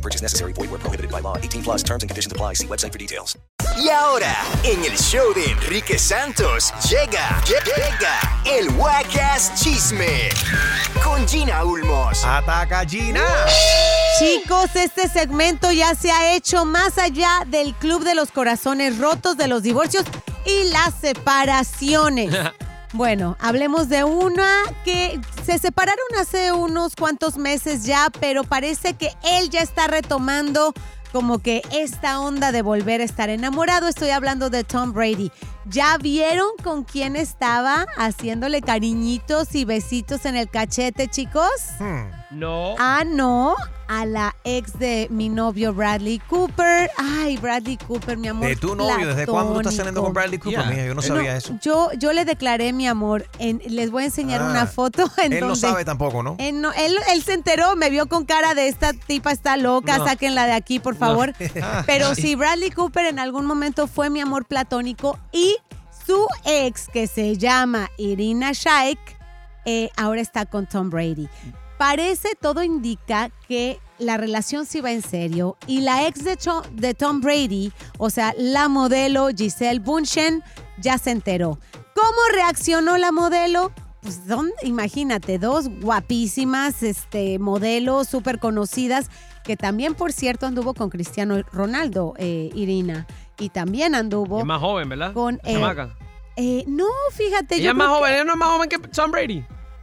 No purchase necessary. Void where prohibited by law. 18 plus terms and conditions apply. See website for details. Y ahora, en el show de Enrique Santos, llega, llega el Wacas Chisme con Gina Ulmos. Ataca Gina. Chicos, este segmento ya se ha hecho más allá del club de los corazones rotos, de los divorcios y las separaciones. Bueno, hablemos de una que se separaron hace unos cuantos meses ya, pero parece que él ya está retomando como que esta onda de volver a estar enamorado. Estoy hablando de Tom Brady. ¿Ya vieron con quién estaba haciéndole cariñitos y besitos en el cachete, chicos? No. Ah, no, a la ex de mi novio Bradley Cooper. Ay, Bradley Cooper, mi amor. De tu novio, ¿desde cuándo tú estás saliendo con Bradley Cooper? Yeah. Mija, yo no Eh, sabía No, eso. Yo, yo le declaré mi amor. En, les voy a enseñar Ah, una foto en Él no sabe tampoco, ¿no? Él, no- él- él se enteró, me vio con cara de esta tipa está loca, No. sáquenla de aquí, por favor. Pero sí, Bradley Cooper en algún momento fue mi amor platónico y su ex, que se llama Irina Shayk, eh, ahora está con Tom Brady. Parece, todo indica que la relación sí va en serio y la ex de, Tom Brady, o sea, la modelo Giselle Bunchen, ya se enteró. ¿Cómo reaccionó la modelo? Pues imagínate, dos guapísimas este, modelos súper conocidas, que también, por cierto, anduvo con Cristiano Ronaldo, eh, Irina. Y también anduvo Es más joven, ¿verdad? con... Eh, eh, no, fíjate. Ella yo es más que- joven, ella no es más joven que Tom Brady.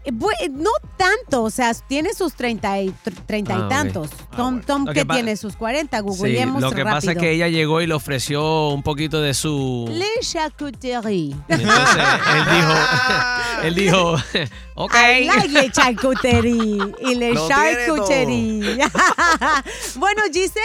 eh, eh, No tanto, o sea, tiene sus 30 y, tr- 30 Ah, y ok. tantos. Ah, Tom, bueno. Tom que que tiene sus 40, Sí, googleemos lo que pasa es que ella llegó y le ofreció un poquito de su... Le charcuterie. Entonces, él dijo, él dijo, ok. I like le charcuterie y le charcuterie. bueno, Giselle,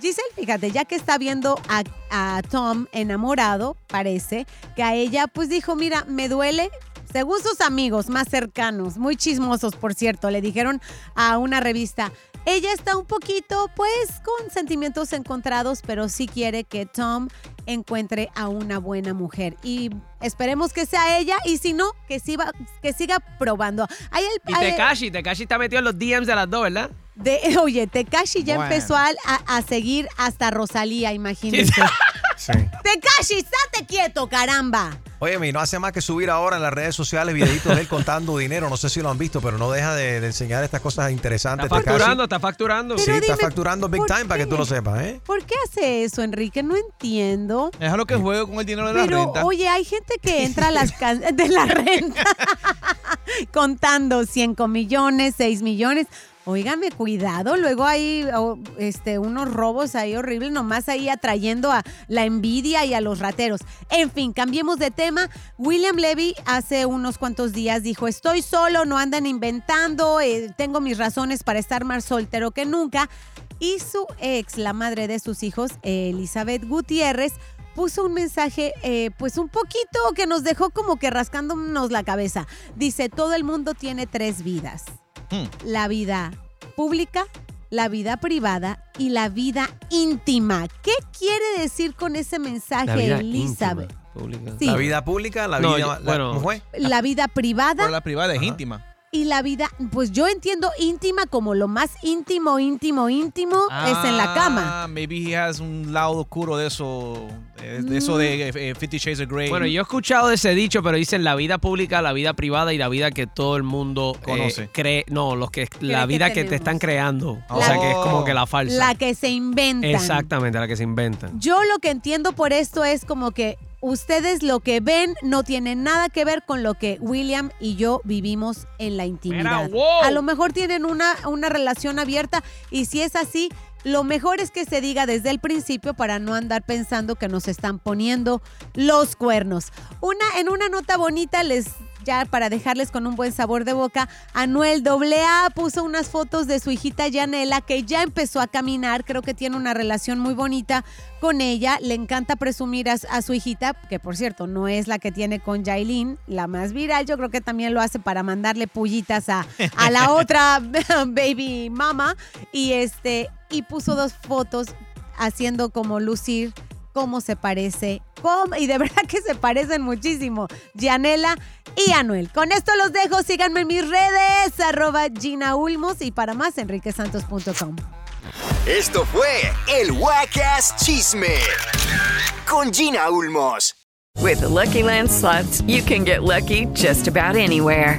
Giselle, fíjate, ya que está viendo a, a Tom enamorado, parece, que a ella pues dijo, mira, me duele. Según sus amigos más cercanos, muy chismosos, por cierto, le dijeron a una revista, ella está un poquito, pues, con sentimientos encontrados, pero sí quiere que Tom encuentre a una buena mujer. Y esperemos que sea ella, y si no, que, siga, que siga probando. Hay el, Y Tekashi, Tekashi está metido en los DMs de las dos, ¿verdad? De, oye, Tekashi ya Bueno. empezó a, a- a seguir hasta Rosalía, imagínense. Sí. Tekashi, estate quieto, caramba. Oye, mi, no hace más que subir ahora en las redes sociales videitos de él contando dinero. No sé si lo han visto, pero no deja de, de enseñar estas cosas interesantes. Está Tekashi. facturando, está facturando. Sí, está facturando big ¿por time para que tú lo sepas, ¿eh? ¿Por qué hace eso, Enrique? No entiendo. Déjalo que juegue con el dinero de la Pero, renta. oye, hay gente que entra a las can- de la renta contando 5 millones, 6 millones. Óigame, cuidado, luego hay este, unos robos ahí horribles, nomás ahí atrayendo a la envidia y a los rateros. En fin, cambiemos de tema. William Levy hace unos cuantos días dijo, estoy solo, no andan inventando, eh, tengo mis razones para estar más soltero que nunca. Y su ex, la madre de sus hijos, Elizabeth Gutiérrez, puso un mensaje, eh, pues un poquito que nos dejó como que rascándonos la cabeza. Dice, todo el mundo tiene tres vidas. Hmm. La vida pública, la vida privada y la vida íntima. ¿Qué quiere decir con ese mensaje, La vida Elizabeth? Sí. La vida pública, la No, vida... yo- la- bueno. ¿Cómo fue? La vida privada Pero la privada es Ajá. íntima. Y la vida, pues yo entiendo íntima como lo más íntimo, íntimo, íntimo es en la cama. Ah, maybe he has un lado oscuro de eso, de, de eso de eh, Fifty Shades of Grey. Bueno, yo he escuchado ese dicho, pero dicen la vida pública, la vida privada y la vida que todo el mundo eh, Conoce. cree. No, los que la vida que, te están creando. O sea, que es como que la falsa. La que se inventan. Exactamente, la que se inventan. Yo lo que entiendo por esto es como que ustedes lo que ven no tiene nada que ver con lo que William y yo vivimos en la intimidad. Mira, wow. A lo mejor tienen una, una relación abierta y si es así, lo mejor es que se diga desde el principio para no andar pensando que nos están poniendo los cuernos. Una, en una nota bonita les ya para dejarles con un buen sabor de boca, Anuel AA puso unas fotos de su hijita Yanela que ya empezó a caminar, creo que tiene una relación muy bonita con ella, le encanta presumir a, a su hijita, que por cierto no es la que tiene con Jailin, la más viral, yo creo que también lo hace para mandarle pullitas a, a la otra baby mama y este y puso dos fotos haciendo como lucir cómo se parece, cómo- y de verdad que se parecen muchísimo, Gianela y Anuel. Con esto los dejo, síganme en mis redes, arroba Gina Ulmos y para más, enriquesantos.com. Esto fue el Wacas Chisme con Gina Ulmos. With the Lucky Land slots, you can get lucky just about anywhere.